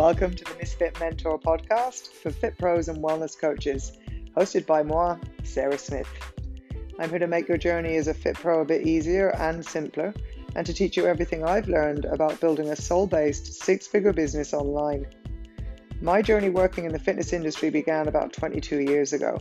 Welcome to the Misfit Mentor podcast for fit pros and wellness coaches, hosted by moi, Sarah Smith. I'm here to make your journey as a fit pro a bit easier and simpler, and to teach you everything I've learned about building a soul based six figure business online. My journey working in the fitness industry began about 22 years ago,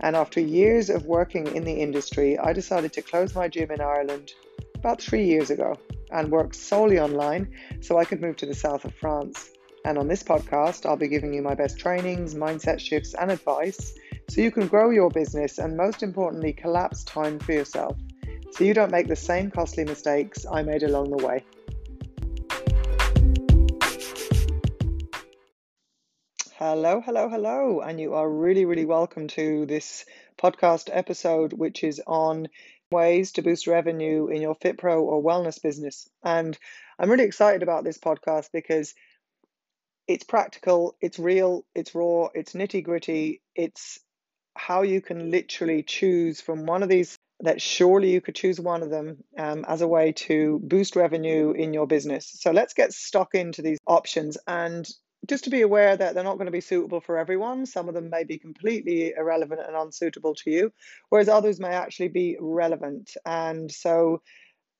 and after years of working in the industry, I decided to close my gym in Ireland about three years ago and work solely online so I could move to the south of France. And on this podcast, I'll be giving you my best trainings, mindset shifts, and advice so you can grow your business and, most importantly, collapse time for yourself so you don't make the same costly mistakes I made along the way. Hello, hello, hello, and you are really, really welcome to this podcast episode, which is on ways to boost revenue in your Fit Pro or wellness business. And I'm really excited about this podcast because it's practical, it's real, it's raw, it's nitty gritty, it's how you can literally choose from one of these that surely you could choose one of them um, as a way to boost revenue in your business. So let's get stuck into these options and just to be aware that they're not going to be suitable for everyone. Some of them may be completely irrelevant and unsuitable to you, whereas others may actually be relevant. And so,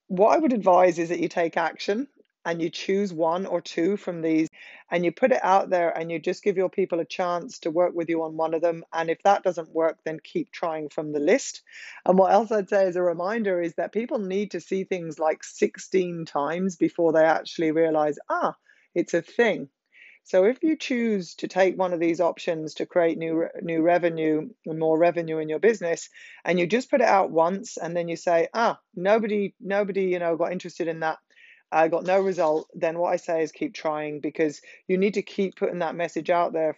what I would advise is that you take action and you choose one or two from these and you put it out there and you just give your people a chance to work with you on one of them. And if that doesn't work, then keep trying from the list. And what else I'd say as a reminder is that people need to see things like 16 times before they actually realize, ah, it's a thing. So if you choose to take one of these options to create new new revenue and more revenue in your business, and you just put it out once, and then you say, ah, nobody nobody you know got interested in that I got no result, then what I say is keep trying because you need to keep putting that message out there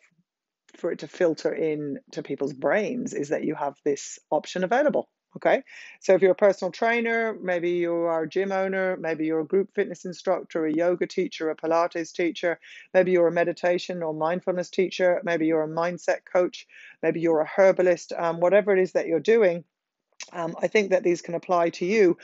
for it to filter in to people's brains is that you have this option available. Okay, so if you're a personal trainer, maybe you are a gym owner, maybe you're a group fitness instructor, a yoga teacher, a Pilates teacher, maybe you're a meditation or mindfulness teacher, maybe you're a mindset coach, maybe you're a herbalist, um, whatever it is that you're doing, um, I think that these can apply to you.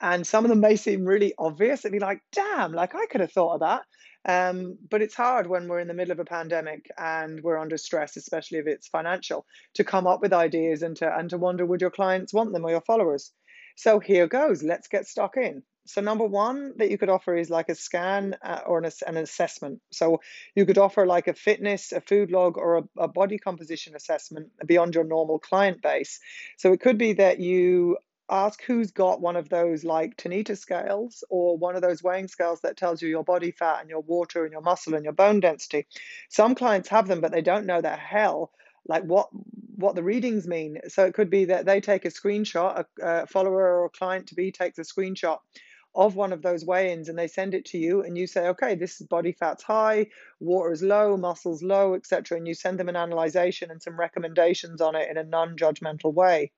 And some of them may seem really obvious and be like, damn, like I could have thought of that. Um, but it's hard when we're in the middle of a pandemic and we're under stress, especially if it's financial, to come up with ideas and to and to wonder would your clients want them or your followers. So here goes. Let's get stuck in so number one that you could offer is like a scan uh, or an, an, assessment. So you could offer like a fitness a food log or a, a, body composition assessment beyond your normal client base. So it could be that you ask who's got one of those like Tanita scales or one of those weighing scales that tells you your body fat and your water and your muscle and your bone density. Some clients have them but they don't know the hell like what what the readings mean. So it could be that they take a screenshot a, a follower or a client to be takes a screenshot of one of those weigh-ins and they send it to you and you say okay this is body fat's high water is low muscles low etc and you send them an analyzation and some recommendations on it in a non-judgmental way.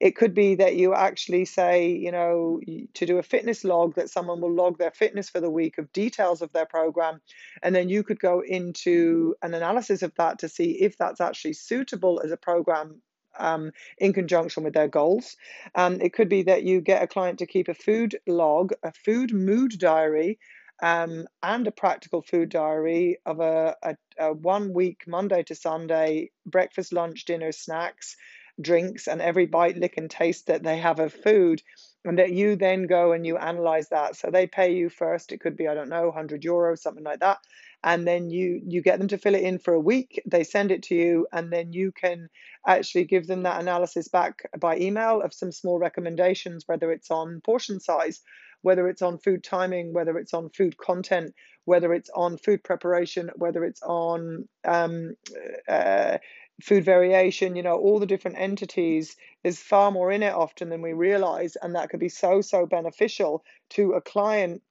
It could be that you actually say you know to do a fitness log that someone will log their fitness for the week of details of their program and then you could go into an analysis of that to see if that's actually suitable as a program um, in conjunction with their goals. Um, it could be that you get a client to keep a food log, a food mood diary, um, and a practical food diary of a, a, a one week, Monday to Sunday, breakfast, lunch, dinner, snacks, drinks, and every bite, lick, and taste that they have of food and that you then go and you analyze that so they pay you first it could be i don't know 100 euros something like that and then you you get them to fill it in for a week they send it to you and then you can actually give them that analysis back by email of some small recommendations whether it's on portion size whether it's on food timing whether it's on food content whether it's on food preparation whether it's on um, uh, food variation, you know, all the different entities, there's far more in it often than we realize. And that could be so, so beneficial to a client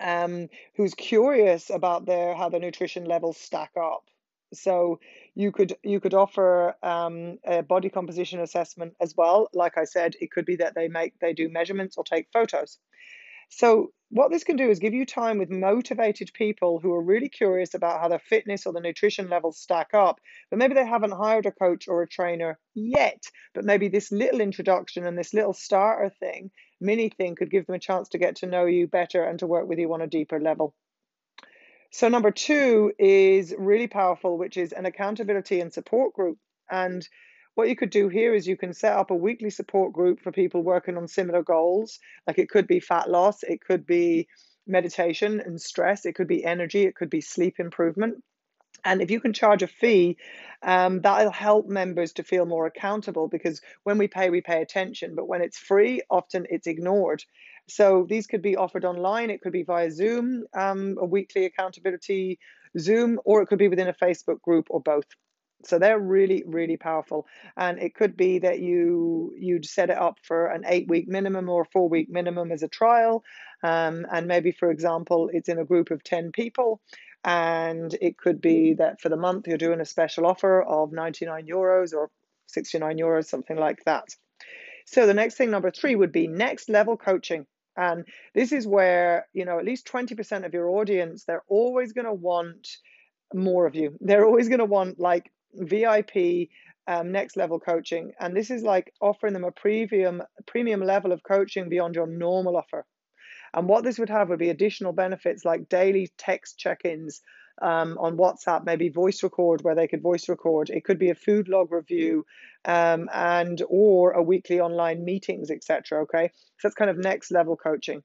um, who's curious about their how their nutrition levels stack up. So you could you could offer um, a body composition assessment as well. Like I said, it could be that they make they do measurements or take photos. So what this can do is give you time with motivated people who are really curious about how their fitness or the nutrition levels stack up, but maybe they haven't hired a coach or a trainer yet. But maybe this little introduction and this little starter thing, mini thing, could give them a chance to get to know you better and to work with you on a deeper level. So, number two is really powerful, which is an accountability and support group. And what you could do here is you can set up a weekly support group for people working on similar goals. Like it could be fat loss, it could be meditation and stress, it could be energy, it could be sleep improvement. And if you can charge a fee, um, that'll help members to feel more accountable because when we pay, we pay attention. But when it's free, often it's ignored. So these could be offered online. It could be via Zoom, um, a weekly accountability Zoom, or it could be within a Facebook group or both. So they're really, really powerful. And it could be that you you'd set it up for an eight week minimum or four week minimum as a trial. Um, and maybe, for example, it's in a group of 10 people. And it could be that for the month you're doing a special offer of 99 euros or 69 euros, something like that. So the next thing, number three, would be next level coaching. And this is where, you know, at least 20% of your audience, they're always going to want more of you. They're always going to want like VIP um, next level coaching. And this is like offering them a premium premium level of coaching beyond your normal offer. And what this would have would be additional benefits like daily text check-ins um, on WhatsApp, maybe voice record where they could voice record. It could be a food log review, um, and or a weekly online meetings, etc. Okay, so that's kind of next level coaching.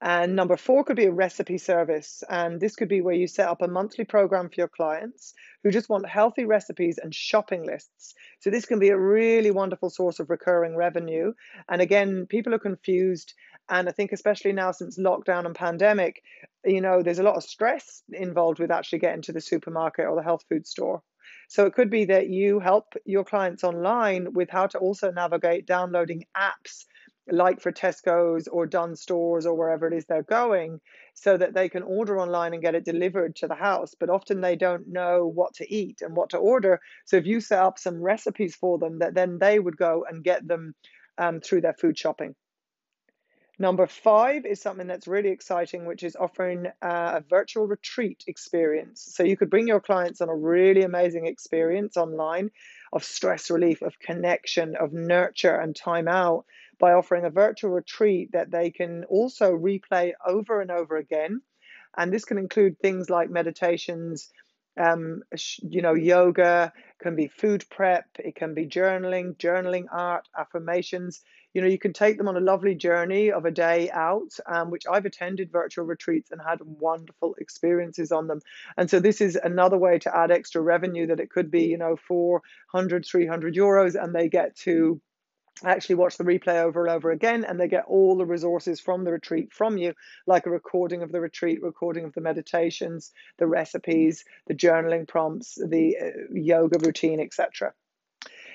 And number four could be a recipe service. And this could be where you set up a monthly program for your clients who just want healthy recipes and shopping lists. So this can be a really wonderful source of recurring revenue. And again, people are confused. And I think, especially now since lockdown and pandemic, you know, there's a lot of stress involved with actually getting to the supermarket or the health food store. So it could be that you help your clients online with how to also navigate downloading apps like for Tesco's or Dunnes stores or wherever it is they're going, so that they can order online and get it delivered to the house. But often they don't know what to eat and what to order. So if you set up some recipes for them, that then they would go and get them um, through their food shopping. Number five is something that's really exciting, which is offering uh, a virtual retreat experience. So you could bring your clients on a really amazing experience online of stress relief, of connection, of nurture and time out by offering a virtual retreat that they can also replay over and over again. And this can include things like meditations, um, you know, yoga, can be food prep, it can be journaling, journaling art, affirmations. You know, you can take them on a lovely journey of a day out, um, which I've attended virtual retreats and had wonderful experiences on them. And so this is another way to add extra revenue that it could be, you know, 400, 300 euros, and they get to actually watch the replay over and over again and they get all the resources from the retreat from you like a recording of the retreat recording of the meditations the recipes the journaling prompts the uh, yoga routine etc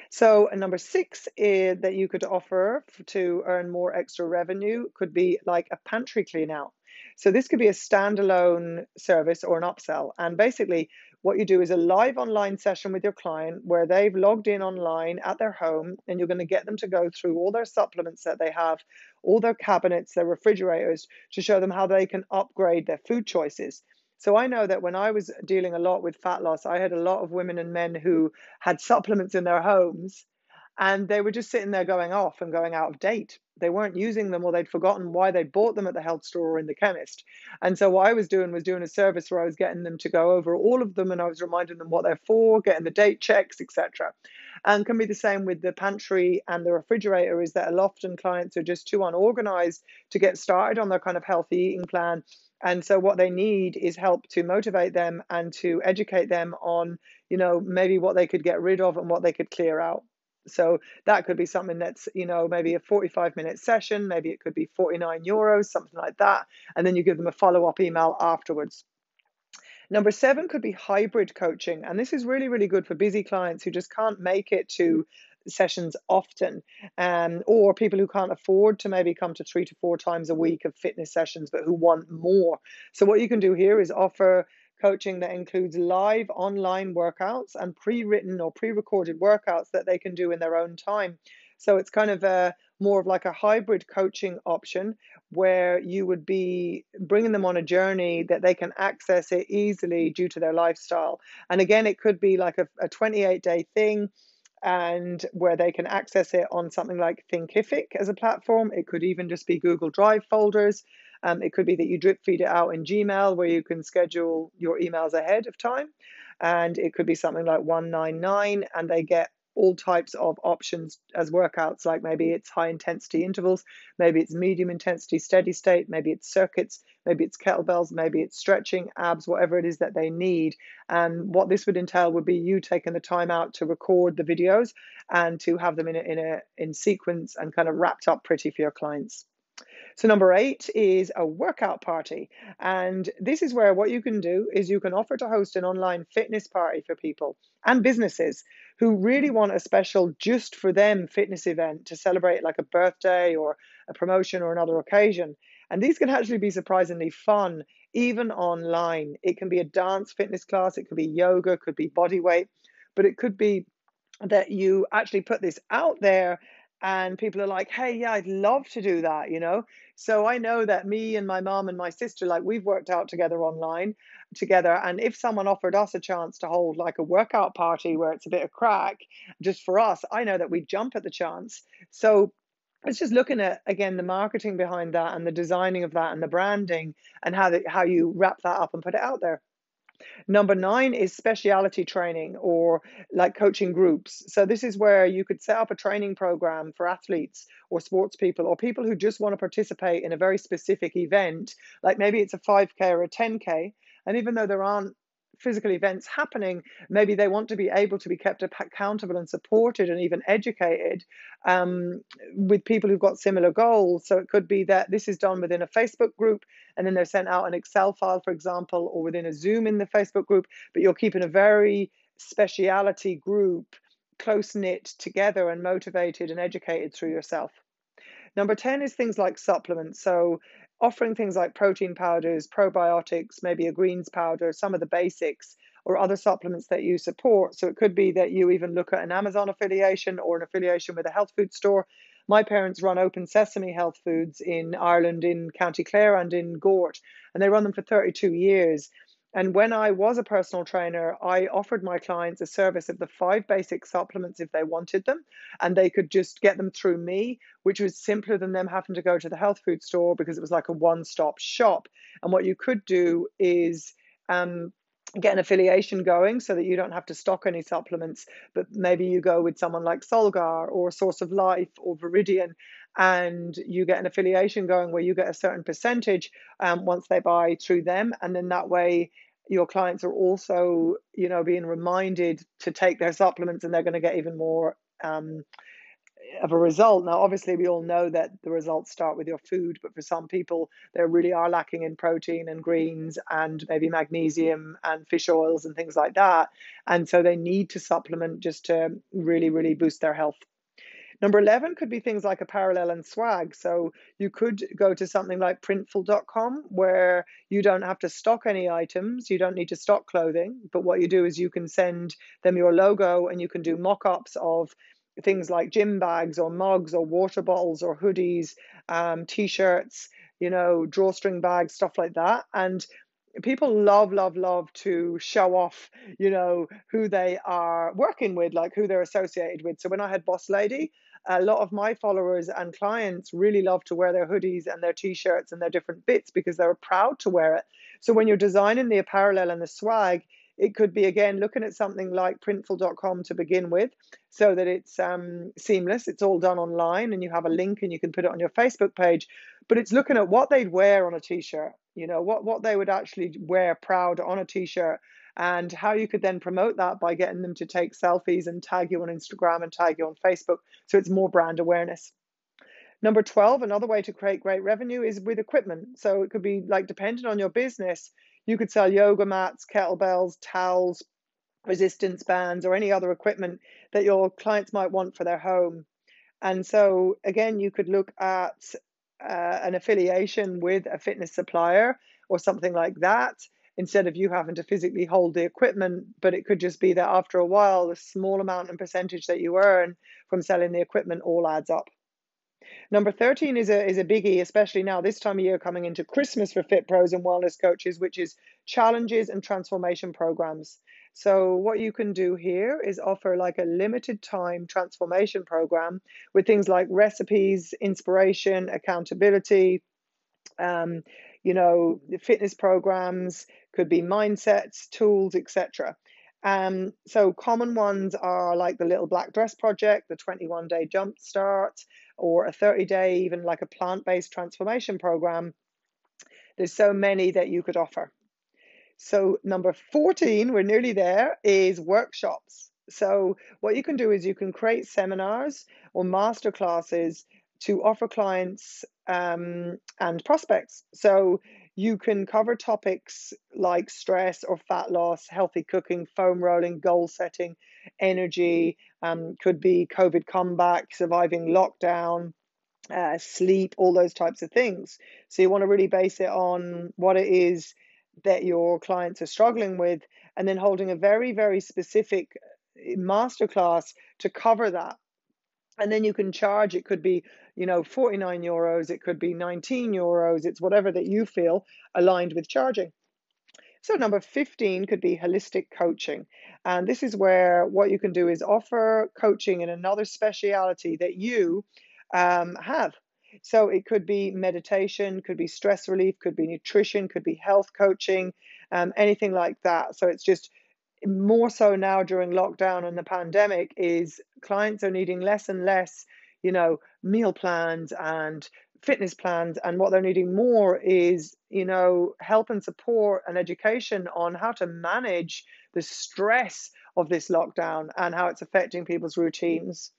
so number six is that you could offer to earn more extra revenue could be like a pantry clean out so this could be a standalone service or an upsell and basically what you do is a live online session with your client where they've logged in online at their home and you're going to get them to go through all their supplements that they have, all their cabinets, their refrigerators to show them how they can upgrade their food choices. So I know that when I was dealing a lot with fat loss, I had a lot of women and men who had supplements in their homes and they were just sitting there going off and going out of date they weren't using them or they'd forgotten why they bought them at the health store or in the chemist. And so what I was doing was doing a service where I was getting them to go over all of them and I was reminding them what they're for, getting the date checks, etc. And can be the same with the pantry and the refrigerator is that a lot often clients are just too unorganized to get started on their kind of healthy eating plan. And so what they need is help to motivate them and to educate them on, you know, maybe what they could get rid of and what they could clear out. So that could be something that's, you know, maybe a 45 minute session, maybe it could be 49 euros, something like that. And then you give them a follow up email afterwards. Number seven could be hybrid coaching. And this is really, really good for busy clients who just can't make it to sessions often, um, or people who can't afford to maybe come to three to four times a week of fitness sessions, but who want more. So, what you can do here is offer coaching that includes live online workouts and pre written or pre recorded workouts that they can do in their own time. So it's kind of a more of like a hybrid coaching option where you would be bringing them on a journey that they can access it easily due to their lifestyle. And again, it could be like a, a 28 day thing and where they can access it on something like Thinkific as a platform. It could even just be Google Drive folders Um, it could be that you drip feed it out in Gmail where you can schedule your emails ahead of time. And it could be something like 199 and they get all types of options as workouts, like maybe it's high intensity intervals, maybe it's medium intensity steady state, maybe it's circuits, maybe it's kettlebells, maybe it's stretching, abs, whatever it is that they need. And what this would entail would be you taking the time out to record the videos and to have them in a, in a in sequence and kind of wrapped up pretty for your clients. So number eight is a workout party. And this is where what you can do is you can offer to host an online fitness party for people and businesses who really want a special just for them fitness event to celebrate like a birthday or a promotion or another occasion. And these can actually be surprisingly fun, even online. It can be a dance fitness class, it could be yoga, it could be body weight, but it could be that you actually put this out there and people are like, hey, yeah, I'd love to do that, you know? So I know that me and my mom and my sister, like, we've worked out together online together. And if someone offered us a chance to hold like a workout party where it's a bit of crack just for us, I know that we'd jump at the chance. So it's just looking at again the marketing behind that and the designing of that and the branding and how the, how you wrap that up and put it out there. Number nine is speciality training or like coaching groups. So, this is where you could set up a training program for athletes or sports people or people who just want to participate in a very specific event, like maybe it's a 5K or a 10K. And even though there aren't physical events happening, maybe they want to be able to be kept accountable and supported and even educated um, with people who've got similar goals. So it could be that this is done within a Facebook group and then they're sent out an Excel file, for example, or within a Zoom in the Facebook group, but you're keeping a very speciality group close knit together and motivated and educated through yourself. Number 10 is things like supplements. So offering things like protein powders, probiotics, maybe a greens powder, some of the basics, or other supplements that you support. So it could be that you even look at an Amazon affiliation or an affiliation with a health food store. My parents run Open Sesame Health Foods in Ireland, in County Clare, and in Gort, and they run them for 32 years. And when I was a personal trainer, I offered my clients a service of the five basic supplements if they wanted them, and they could just get them through me, which was simpler than them having to go to the health food store because it was like a one stop shop. And what you could do is um, get an affiliation going so that you don't have to stock any supplements, but maybe you go with someone like Solgar or Source of Life or Viridian and you get an affiliation going where you get a certain percentage um, once they buy through them. And then that way your clients are also, you know, being reminded to take their supplements and they're going to get even more um, of a result. Now, obviously, we all know that the results start with your food, but for some people, they really are lacking in protein and greens and maybe magnesium and fish oils and things like that. And so they need to supplement just to really, really boost their health. Number 11 could be things like a parallel and swag. So you could go to something like printful.com where you don't have to stock any items, you don't need to stock clothing, but what you do is you can send them your logo and you can do mock ups of things like gym bags or mugs or water bottles or hoodies, um, t shirts, you know, drawstring bags, stuff like that. And people love, love, love to show off, you know, who they are working with, like who they're associated with. So when I had Boss Lady, a lot of my followers and clients really love to wear their hoodies and their t-shirts and their different bits because they're proud to wear it. So when you're designing the apparel and the swag, it could be again looking at something like printful.com to begin with so that it's um, seamless it's all done online and you have a link and you can put it on your facebook page but it's looking at what they'd wear on a t-shirt you know what what they would actually wear proud on a t-shirt and how you could then promote that by getting them to take selfies and tag you on Instagram and tag you on Facebook. So it's more brand awareness. Number 12, another way to create great revenue is with equipment. So it could be like dependent on your business, you could sell yoga mats, kettlebells, towels, resistance bands, or any other equipment that your clients might want for their home. And so, again, you could look at uh, an affiliation with a fitness supplier or something like that instead of you having to physically hold the equipment. But it could just be that after a while, the small amount and percentage that you earn from selling the equipment all adds up. Number 13 is a, is a biggie, especially now this time of year coming into Christmas for fit pros and wellness coaches, which is challenges and transformation programs. So, what you can do here is offer like a limited time transformation program with things like recipes, inspiration, accountability, um, you know, fitness programs, could be mindsets, tools, etc. Um, so common ones are like the Little Black Dress Project, the 21 day jump start, or a 30 day, even like a plant based transformation program. There's so many that you could offer. So, number 14, we're nearly there, is workshops. So, what you can do is you can create seminars or master classes to offer clients um, and prospects. So, you can cover topics like stress or fat loss, healthy cooking, foam rolling, goal setting, energy, um, could be COVID comeback, surviving lockdown, uh, sleep, all those types of things. So you want to really base it on what it is that your clients are struggling with, and then holding a very, very specific uh, masterclass to cover that. And then you can charge, it could be, you know, 49 euros, it could be 19 euros, it's whatever that you feel aligned with charging. So, number 15 could be holistic coaching. And this is where what you can do is offer coaching in another speciality that you um, have. So it could be meditation, could be stress relief, could be nutrition, could be health coaching, um, anything like that. So it's just more so now during lockdown and the pandemic is clients are needing less and less, you know, meal plans and fitness plans and what they're needing more is you know help and support and education on how to manage the stress of this lockdown and how it's affecting people's routines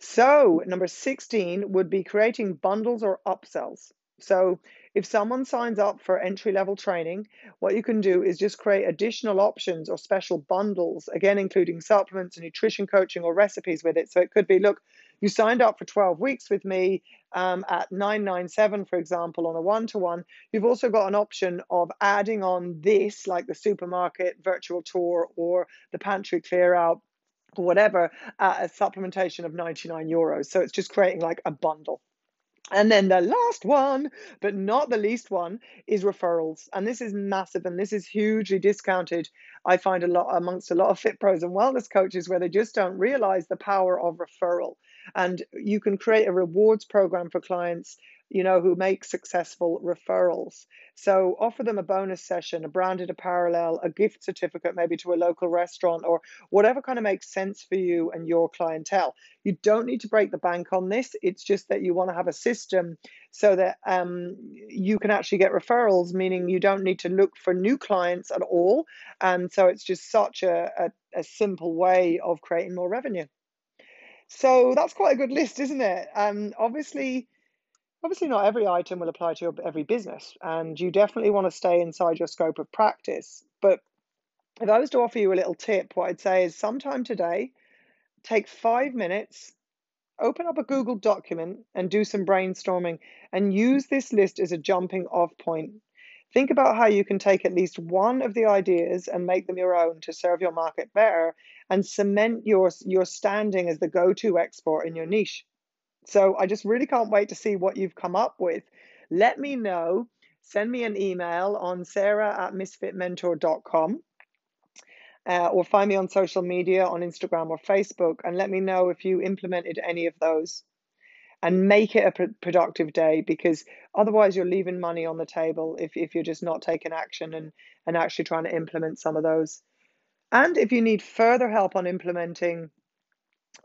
so, number 16 would be creating bundles or upsells. So, if someone signs up for entry level training, what you can do is just create additional options or special bundles, again, including supplements and nutrition coaching or recipes with it. So, it could be look, you signed up for 12 weeks with me um, at 997, for example, on a one to one. You've also got an option of adding on this, like the supermarket virtual tour or the pantry clear out whatever at a supplementation of 99 euros. So it's just creating like a bundle. And then the last one, but not the least one, is referrals. And this is massive and this is hugely discounted. I find a lot amongst a lot of fit pros and wellness coaches where they just don't realize the power of referral. And you can create a rewards program for clients you know, who make successful referrals. So offer them a bonus session, a branded apparel, a gift certificate, maybe to a local restaurant or whatever kind of makes sense for you and your clientele. You don't need to break the bank on this. It's just that you want to have a system so that um, you can actually get referrals, meaning you don't need to look for new clients at all. And so it's just such a, a, a simple way of creating more revenue. So that's quite a good list, isn't it? Um, obviously, obviously not every item will apply to your, every business and you definitely want to stay inside your scope of practice. But if i was to offer you a little tip what i'd say is sometime today take five minutes open up a google document and do some brainstorming and use this list as a jumping off point. Think about how you can take at least one of the ideas and make them your own to serve your market better and cement your, your standing as the go-to expert in your niche so I just really can't wait to see what you've come up with. Let me know. Send me an email on sarah at misfitmentor.com uh, or find me on social media on Instagram or Facebook and let me know if you implemented any of those. And make it a productive day because otherwise you're leaving money on the table if, if you're just not taking action and, and actually trying to implement some of those. And if you need further help on implementing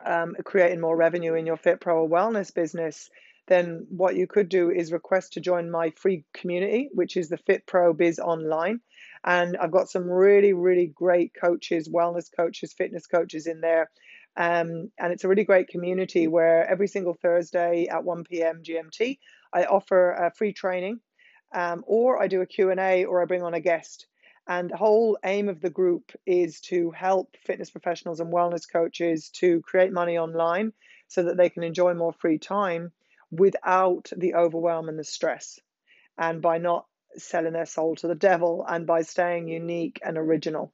um, creating more revenue in your Fit Pro or wellness business, then what you could do is request to join my free community, which is the Fit Pro Biz Online. And I've got some really, really great coaches, wellness coaches, fitness coaches in there. Um, and it's a really great community where every single Thursday at 1 p.m. GMT, I offer a free training um, or I do a Q&A or I bring on a guest. And the whole aim of the group is to help fitness professionals and wellness coaches to create money online so that they can enjoy more free time without the overwhelm and the stress. And by not selling their soul to the devil and by staying unique and original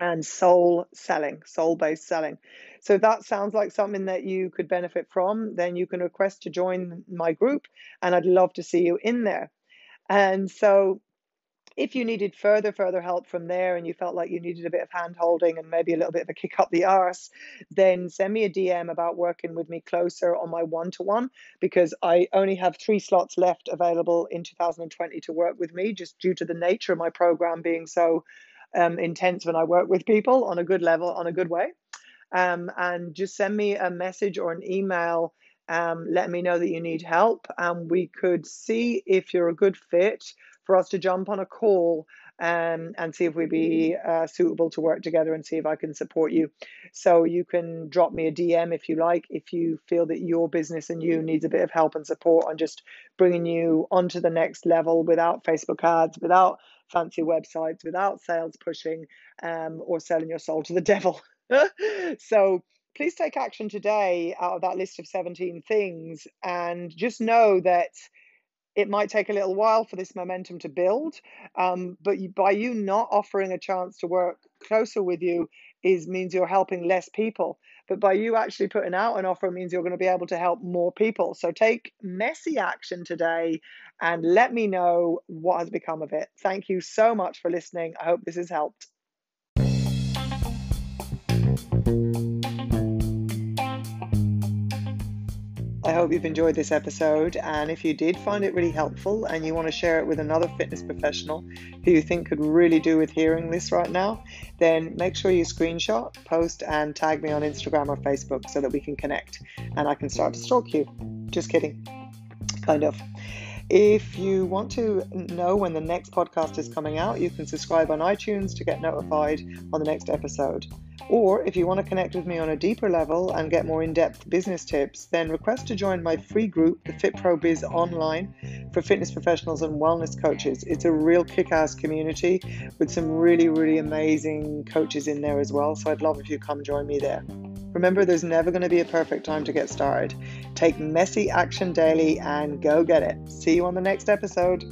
and soul selling, soul based selling. So if that sounds like something that you could benefit from, then you can request to join my group and I'd love to see you in there. And so if you needed further, further help from there and you felt like you needed a bit of hand holding and maybe a little bit of a kick up the arse, then send me a DM about working with me closer on my one to one because I only have three slots left available in 2020 to work with me just due to the nature of my program being so um, intense when I work with people on a good level, on a good way. Um, and just send me a message or an email. Um, let me know that you need help, and we could see if you're a good fit for us to jump on a call um, and see if we'd be uh, suitable to work together and see if I can support you. So you can drop me a DM if you like, if you feel that your business and you needs a bit of help and support on just bringing you onto the next level without Facebook ads, without fancy websites, without sales pushing um, or selling your soul to the devil. so please take action today out of that list of 17 things and just know that it might take a little while for this momentum to build um, but you, by you not offering a chance to work closer with you is means you're helping less people. But by you actually putting out an offer means you're going to be able to help more people. So take messy action today and let me know what has become of it. Thank you so much for listening. I hope this has helped I hope you've enjoyed this episode. And if you did find it really helpful and you want to share it with another fitness professional who you think could really do with hearing this right now, then make sure you screenshot, post, and tag me on Instagram or Facebook so that we can connect and I can start to stalk you. Just kidding. Kind of. If you want to know when the next podcast is coming out, you can subscribe on iTunes to get notified on the next episode. Or if you want to connect with me on a deeper level and get more in depth business tips, then request to join my free group, the Fit Pro Biz Online, for fitness professionals and wellness coaches. It's a real kick ass community with some really, really amazing coaches in there as well. So I'd love if you come join me there. Remember, there's never going to be a perfect time to get started. Take messy action daily and go get it. See you on the next episode.